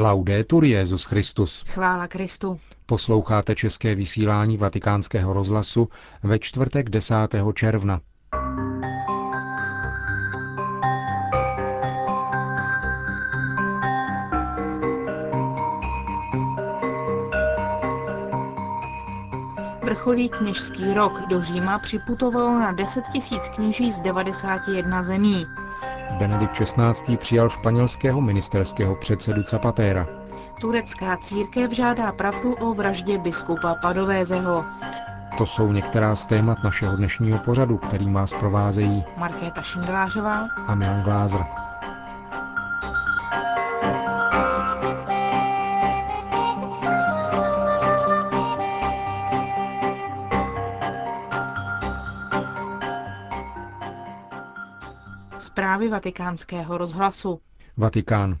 Laudetur Jezus Christus. Chvála Kristu. Posloucháte české vysílání Vatikánského rozhlasu ve čtvrtek 10. června. Vrcholí kněžský rok do Říma připutovalo na 10 tisíc kněží z 91 zemí. Benedikt XVI. přijal španělského ministerského předsedu Zapatéra. Turecká církev žádá pravdu o vraždě biskupa Padovézeho. To jsou některá z témat našeho dnešního pořadu, kterým vás provázejí Markéta Šindlářová a Milan Glázer. Zprávy vatikánského rozhlasu. Vatikán.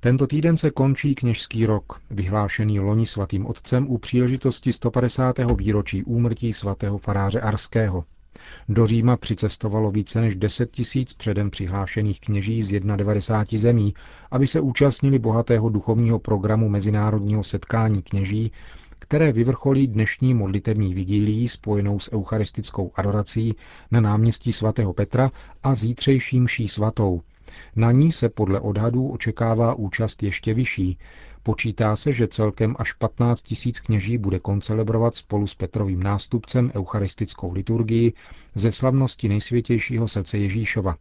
Tento týden se končí kněžský rok, vyhlášený loni svatým otcem u příležitosti 150. výročí úmrtí svatého faráře Arského. Do Říma přicestovalo více než 10 tisíc předem přihlášených kněží z 91 zemí, aby se účastnili bohatého duchovního programu mezinárodního setkání kněží, které vyvrcholí dnešní modlitební vigílií spojenou s eucharistickou adorací na náměstí svatého Petra a zítřejším mší svatou. Na ní se podle odhadů očekává účast ještě vyšší. Počítá se, že celkem až 15 tisíc kněží bude koncelebrovat spolu s Petrovým nástupcem eucharistickou liturgii ze slavnosti nejsvětějšího srdce Ježíšova.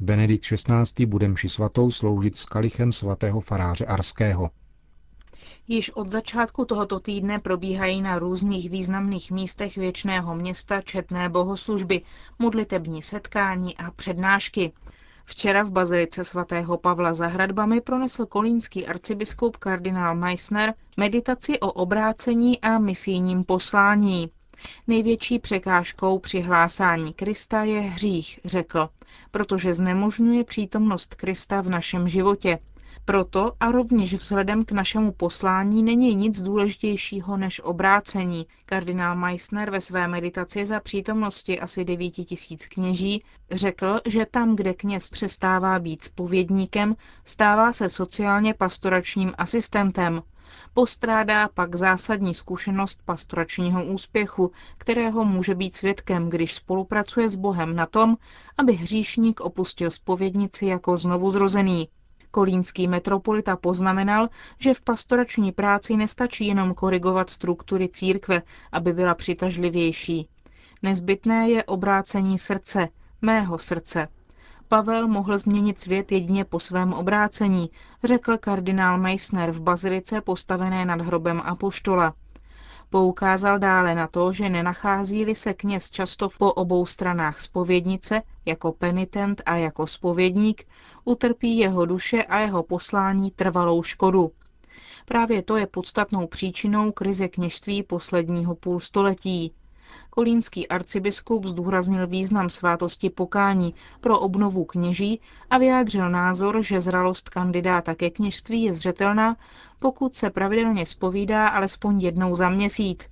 Benedikt XVI. bude mši svatou sloužit s kalichem svatého faráře Arského. Již od začátku tohoto týdne probíhají na různých významných místech věčného města četné bohoslužby, modlitební setkání a přednášky. Včera v bazilice svatého Pavla za hradbami pronesl kolínský arcibiskup kardinál Meissner meditaci o obrácení a misijním poslání. Největší překážkou při hlásání Krista je hřích, řekl, protože znemožňuje přítomnost Krista v našem životě – proto a rovněž vzhledem k našemu poslání není nic důležitějšího než obrácení. Kardinál Meissner ve své meditaci za přítomnosti asi 9 tisíc kněží řekl, že tam, kde kněz přestává být spovědníkem, stává se sociálně pastoračním asistentem. Postrádá pak zásadní zkušenost pastoračního úspěchu, kterého může být svědkem, když spolupracuje s Bohem na tom, aby hříšník opustil spovědnici jako znovuzrozený. Kolínský metropolita poznamenal, že v pastorační práci nestačí jenom korigovat struktury církve, aby byla přitažlivější. Nezbytné je obrácení srdce, mého srdce. Pavel mohl změnit svět jedině po svém obrácení, řekl kardinál Meissner v bazilice postavené nad hrobem Apoštola. Poukázal dále na to, že nenachází-li se kněz často po obou stranách spovědnice, jako penitent a jako spovědník, utrpí jeho duše a jeho poslání trvalou škodu. Právě to je podstatnou příčinou krize kněžství posledního půlstoletí. Kolínský arcibiskup zdůraznil význam svátosti pokání pro obnovu kněží a vyjádřil názor, že zralost kandidáta ke kněžství je zřetelná, pokud se pravidelně spovídá alespoň jednou za měsíc.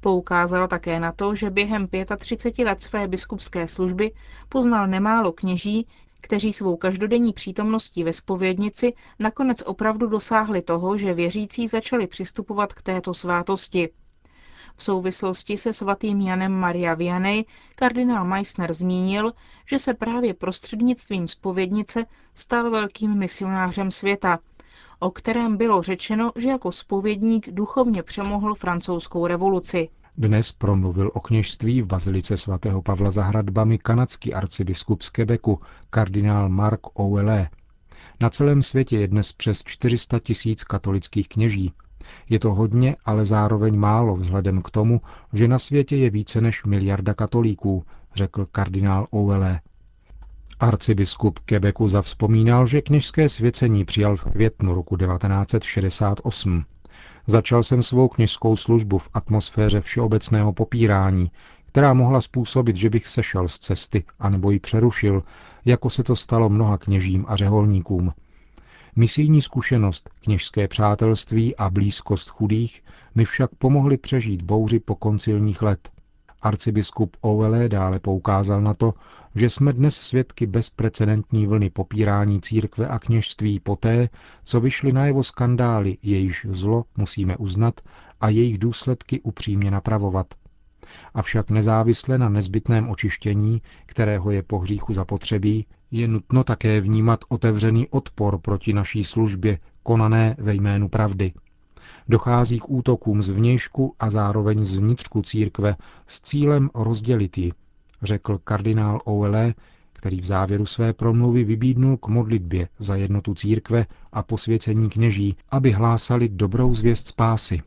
Poukázal také na to, že během 35 let své biskupské služby poznal nemálo kněží, kteří svou každodenní přítomností ve spovědnici nakonec opravdu dosáhli toho, že věřící začali přistupovat k této svátosti. V souvislosti se svatým Janem Maria Vianney kardinál Meissner zmínil, že se právě prostřednictvím spovědnice stal velkým misionářem světa, o kterém bylo řečeno, že jako spovědník duchovně přemohl francouzskou revoluci. Dnes promluvil o kněžství v bazilice svatého Pavla za hradbami kanadský arcibiskup z Quebecu, kardinál Mark Ouellet. Na celém světě je dnes přes 400 tisíc katolických kněží. Je to hodně, ale zároveň málo vzhledem k tomu, že na světě je více než miliarda katolíků, řekl kardinál Ouellet. Arcibiskup Quebecu zavzpomínal, že kněžské svěcení přijal v květnu roku 1968. Začal jsem svou kněžskou službu v atmosféře všeobecného popírání, která mohla způsobit, že bych sešel z cesty anebo ji přerušil, jako se to stalo mnoha kněžím a řeholníkům. Misijní zkušenost, kněžské přátelství a blízkost chudých mi však pomohly přežít bouři po koncilních let. Arcibiskup Owele dále poukázal na to, že jsme dnes svědky bezprecedentní vlny popírání církve a kněžství poté, co vyšly najevo skandály, jejíž zlo musíme uznat a jejich důsledky upřímně napravovat. Avšak nezávisle na nezbytném očištění, kterého je po hříchu zapotřebí, je nutno také vnímat otevřený odpor proti naší službě, konané ve jménu pravdy. Dochází k útokům z vnějšku a zároveň z vnitřku církve s cílem rozdělit ji, řekl kardinál Owele, který v závěru své promluvy vybídnul k modlitbě za jednotu církve a posvěcení kněží, aby hlásali dobrou zvěst spásy.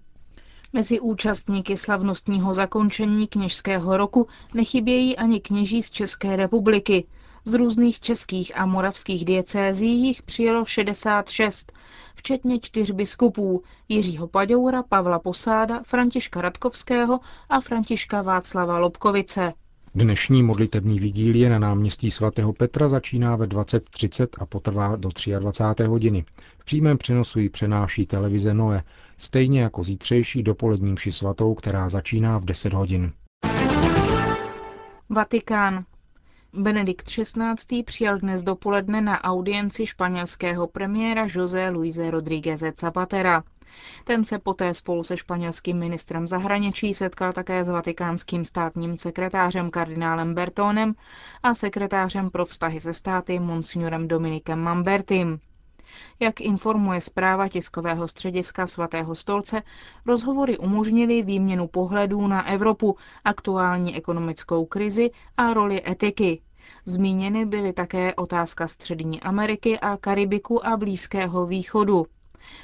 Mezi účastníky slavnostního zakončení kněžského roku nechybějí ani kněží z České republiky. Z různých českých a moravských diecézí jich přijelo 66, včetně čtyř biskupů Jiřího Paďoura, Pavla Posáda, Františka Radkovského a Františka Václava Lobkovice. Dnešní modlitební vigílie na náměstí svatého Petra začíná ve 20.30 a potrvá do 23. hodiny. V přímém přenosu ji přenáší televize Noe, stejně jako zítřejší dopolední mši svatou, která začíná v 10 hodin. Vatikán. Benedikt XVI. přijal dnes dopoledne na audienci španělského premiéra José Luise Rodríguez Zapatera. Ten se poté spolu se španělským ministrem zahraničí setkal také s vatikánským státním sekretářem kardinálem Bertónem a sekretářem pro vztahy se státy monsignorem Dominikem Mambertim. Jak informuje zpráva tiskového střediska svatého stolce, rozhovory umožnily výměnu pohledů na Evropu, aktuální ekonomickou krizi a roli etiky. Zmíněny byly také otázka Střední Ameriky a Karibiku a Blízkého východu.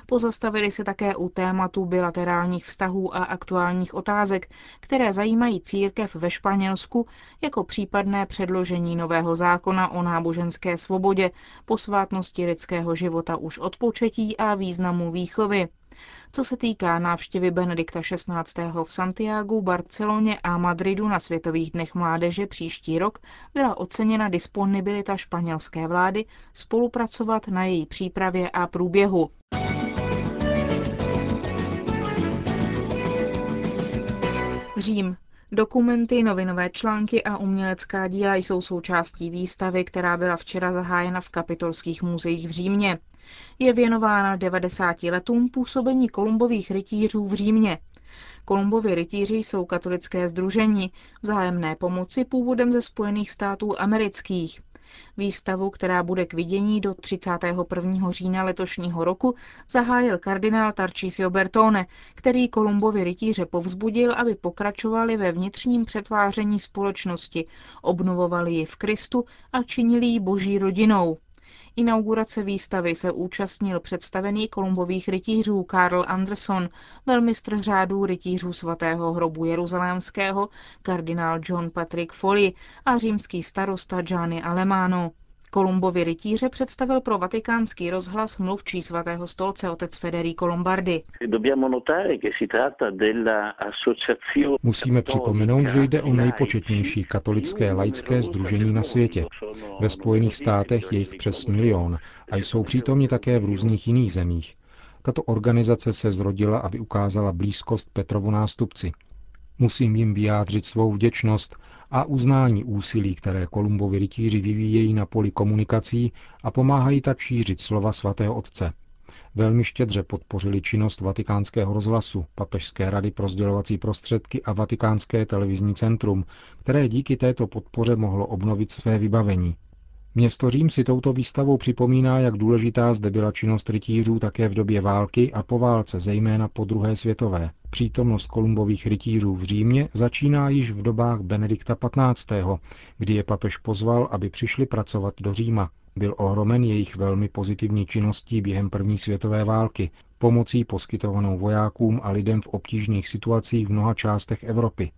Pozastavili se také u tématu bilaterálních vztahů a aktuálních otázek, které zajímají církev ve Španělsku, jako případné předložení nového zákona o náboženské svobodě, posvátnosti lidského života už od početí a významu výchovy. Co se týká návštěvy Benedikta XVI. v Santiagu, Barceloně a Madridu na Světových dnech mládeže příští rok, byla oceněna disponibilita španělské vlády spolupracovat na její přípravě a průběhu. Řím. Dokumenty, novinové články a umělecká díla jsou součástí výstavy, která byla včera zahájena v kapitolských muzeích v Římě. Je věnována 90 letům působení kolumbových rytířů v Římě. Kolumbovi rytíři jsou katolické združení vzájemné pomoci původem ze Spojených států amerických. Výstavu, která bude k vidění do 31. října letošního roku, zahájil kardinál Tarcísio Bertone, který Kolumbovi rytíře povzbudil, aby pokračovali ve vnitřním přetváření společnosti, obnovovali ji v Kristu a činili ji boží rodinou. Inaugurace výstavy se účastnil představený kolumbových rytířů Karl Anderson, velmistr řádů rytířů svatého hrobu jeruzalémského, kardinál John Patrick Foley a římský starosta Gianni Alemano. Kolumbovi rytíře představil pro vatikánský rozhlas mluvčí svatého stolce otec Federico Lombardi. Musíme připomenout, že jde o nejpočetnější katolické laické združení na světě. Ve Spojených státech je jich přes milion a jsou přítomni také v různých jiných zemích. Tato organizace se zrodila, aby ukázala blízkost Petrovu nástupci. Musím jim vyjádřit svou vděčnost a uznání úsilí, které Kolumbovi rytíři vyvíjejí na poli komunikací a pomáhají tak šířit slova svatého otce. Velmi štědře podpořili činnost Vatikánského rozhlasu, Papežské rady pro sdělovací prostředky a Vatikánské televizní centrum, které díky této podpoře mohlo obnovit své vybavení. Město Řím si touto výstavou připomíná, jak důležitá zde byla činnost rytířů také v době války a po válce, zejména po druhé světové. Přítomnost kolumbových rytířů v Římě začíná již v dobách Benedikta XV., kdy je papež pozval, aby přišli pracovat do Říma. Byl ohromen jejich velmi pozitivní činností během první světové války, pomocí poskytovanou vojákům a lidem v obtížných situacích v mnoha částech Evropy.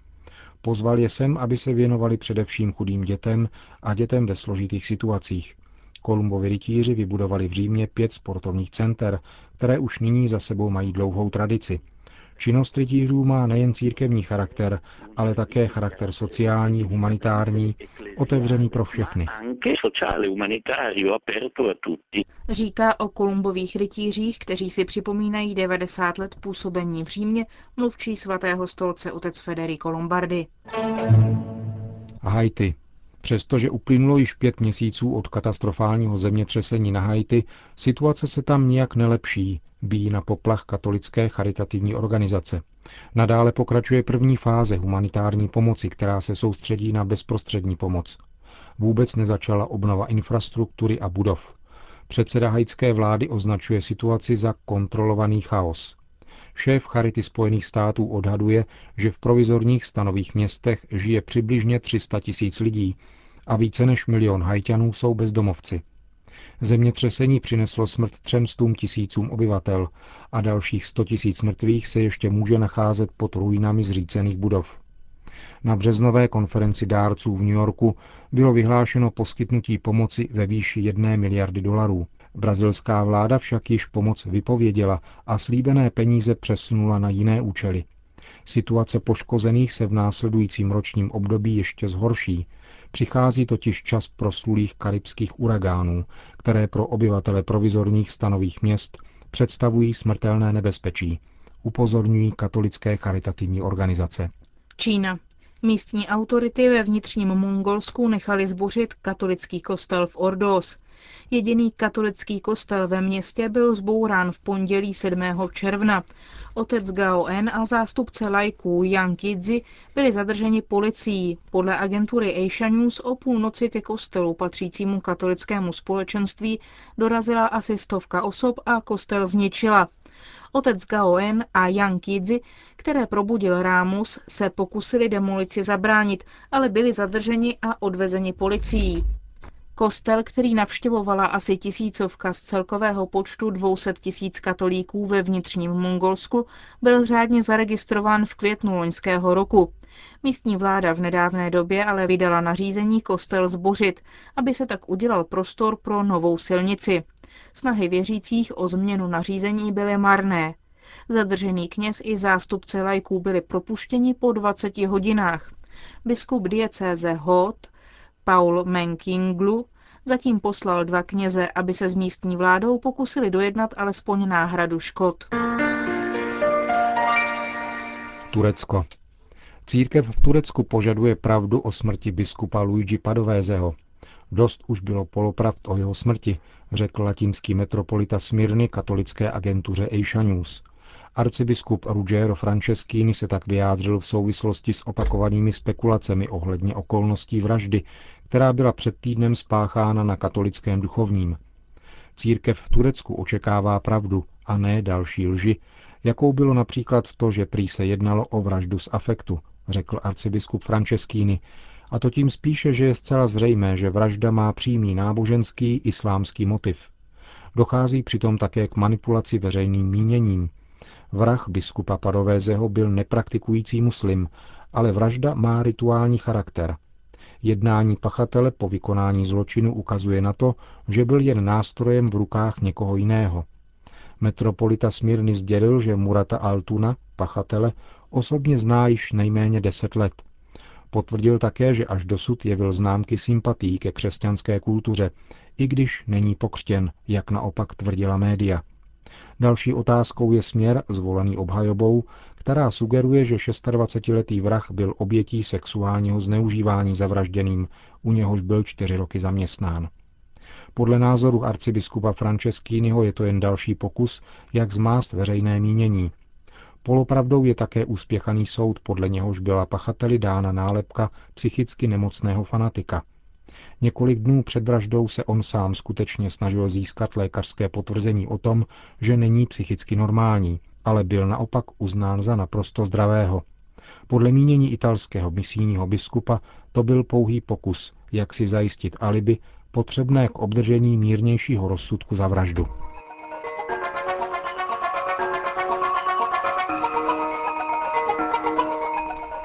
Pozval je sem, aby se věnovali především chudým dětem a dětem ve složitých situacích. Kolumbovi rytíři vybudovali v Římě pět sportovních center, které už nyní za sebou mají dlouhou tradici. Činnost rytířů má nejen církevní charakter, ale také charakter sociální, humanitární, otevřený pro všechny. Říká o kolumbových rytířích, kteří si připomínají 90 let působení v Římě, mluvčí svatého stolce otec Federico Lombardi. Haiti. Přestože uplynulo již pět měsíců od katastrofálního zemětřesení na Haiti, situace se tam nijak nelepší, bíjí na poplach katolické charitativní organizace. Nadále pokračuje první fáze humanitární pomoci, která se soustředí na bezprostřední pomoc. Vůbec nezačala obnova infrastruktury a budov. Předseda haitské vlády označuje situaci za kontrolovaný chaos. Šéf Charity Spojených států odhaduje, že v provizorních stanových městech žije přibližně 300 tisíc lidí a více než milion hajťanů jsou bezdomovci. Zemětřesení přineslo smrt třemstům tisícům obyvatel a dalších 100 tisíc mrtvých se ještě může nacházet pod ruinami zřícených budov. Na březnové konferenci dárců v New Yorku bylo vyhlášeno poskytnutí pomoci ve výši jedné miliardy dolarů. Brazilská vláda však již pomoc vypověděla a slíbené peníze přesunula na jiné účely. Situace poškozených se v následujícím ročním období ještě zhorší. Přichází totiž čas proslulých karibských uragánů, které pro obyvatele provizorních stanových měst představují smrtelné nebezpečí, upozorňují katolické charitativní organizace. Čína. Místní autority ve vnitřním Mongolsku nechali zbořit katolický kostel v Ordos. Jediný katolický kostel ve městě byl zbourán v pondělí 7. června. Otec Gao En a zástupce lajků Yang Kidzi byli zadrženi policií. Podle agentury Asia News o půlnoci ke kostelu patřícímu katolickému společenství dorazila asi stovka osob a kostel zničila. Otec Gaoen a Yang Kidzi, které probudil Rámus, se pokusili demolici zabránit, ale byli zadrženi a odvezeni policií. Kostel, který navštěvovala asi tisícovka z celkového počtu 200 tisíc katolíků ve vnitřním Mongolsku, byl řádně zaregistrován v květnu loňského roku. Místní vláda v nedávné době ale vydala nařízení kostel zbořit, aby se tak udělal prostor pro novou silnici. Snahy věřících o změnu nařízení byly marné. Zadržený kněz i zástupce lajků byli propuštěni po 20 hodinách. Biskup diecéze Hot Paul Menkinglu zatím poslal dva kněze, aby se s místní vládou pokusili dojednat alespoň náhradu škod. Turecko. Církev v Turecku požaduje pravdu o smrti biskupa Luigi Padovézeho. Dost už bylo polopravd o jeho smrti, řekl latinský metropolita Smyrny katolické agentuře Asia News. Arcibiskup Ruggiero Franceschini se tak vyjádřil v souvislosti s opakovanými spekulacemi ohledně okolností vraždy, která byla před týdnem spáchána na katolickém duchovním. Církev v Turecku očekává pravdu a ne další lži, jakou bylo například to, že prý se jednalo o vraždu z afektu, řekl arcibiskup Franceschini, a to tím spíše, že je zcela zřejmé, že vražda má přímý náboženský islámský motiv. Dochází přitom také k manipulaci veřejným míněním. Vrah biskupa Padovézeho byl nepraktikující muslim, ale vražda má rituální charakter. Jednání pachatele po vykonání zločinu ukazuje na to, že byl jen nástrojem v rukách někoho jiného. Metropolita Smírny sdělil, že Murata Altuna, pachatele, osobně zná již nejméně deset let Potvrdil také, že až dosud jevil známky sympatí ke křesťanské kultuře, i když není pokřtěn, jak naopak tvrdila média. Další otázkou je směr zvolený obhajobou, která sugeruje, že 26-letý vrah byl obětí sexuálního zneužívání zavražděným, u něhož byl čtyři roky zaměstnán. Podle názoru arcibiskupa Franceskýnyho je to jen další pokus, jak zmást veřejné mínění, Polopravdou je také úspěchaný soud, podle něhož byla pachateli dána nálepka psychicky nemocného fanatika. Několik dnů před vraždou se on sám skutečně snažil získat lékařské potvrzení o tom, že není psychicky normální, ale byl naopak uznán za naprosto zdravého. Podle mínění italského misijního biskupa to byl pouhý pokus, jak si zajistit alibi potřebné k obdržení mírnějšího rozsudku za vraždu.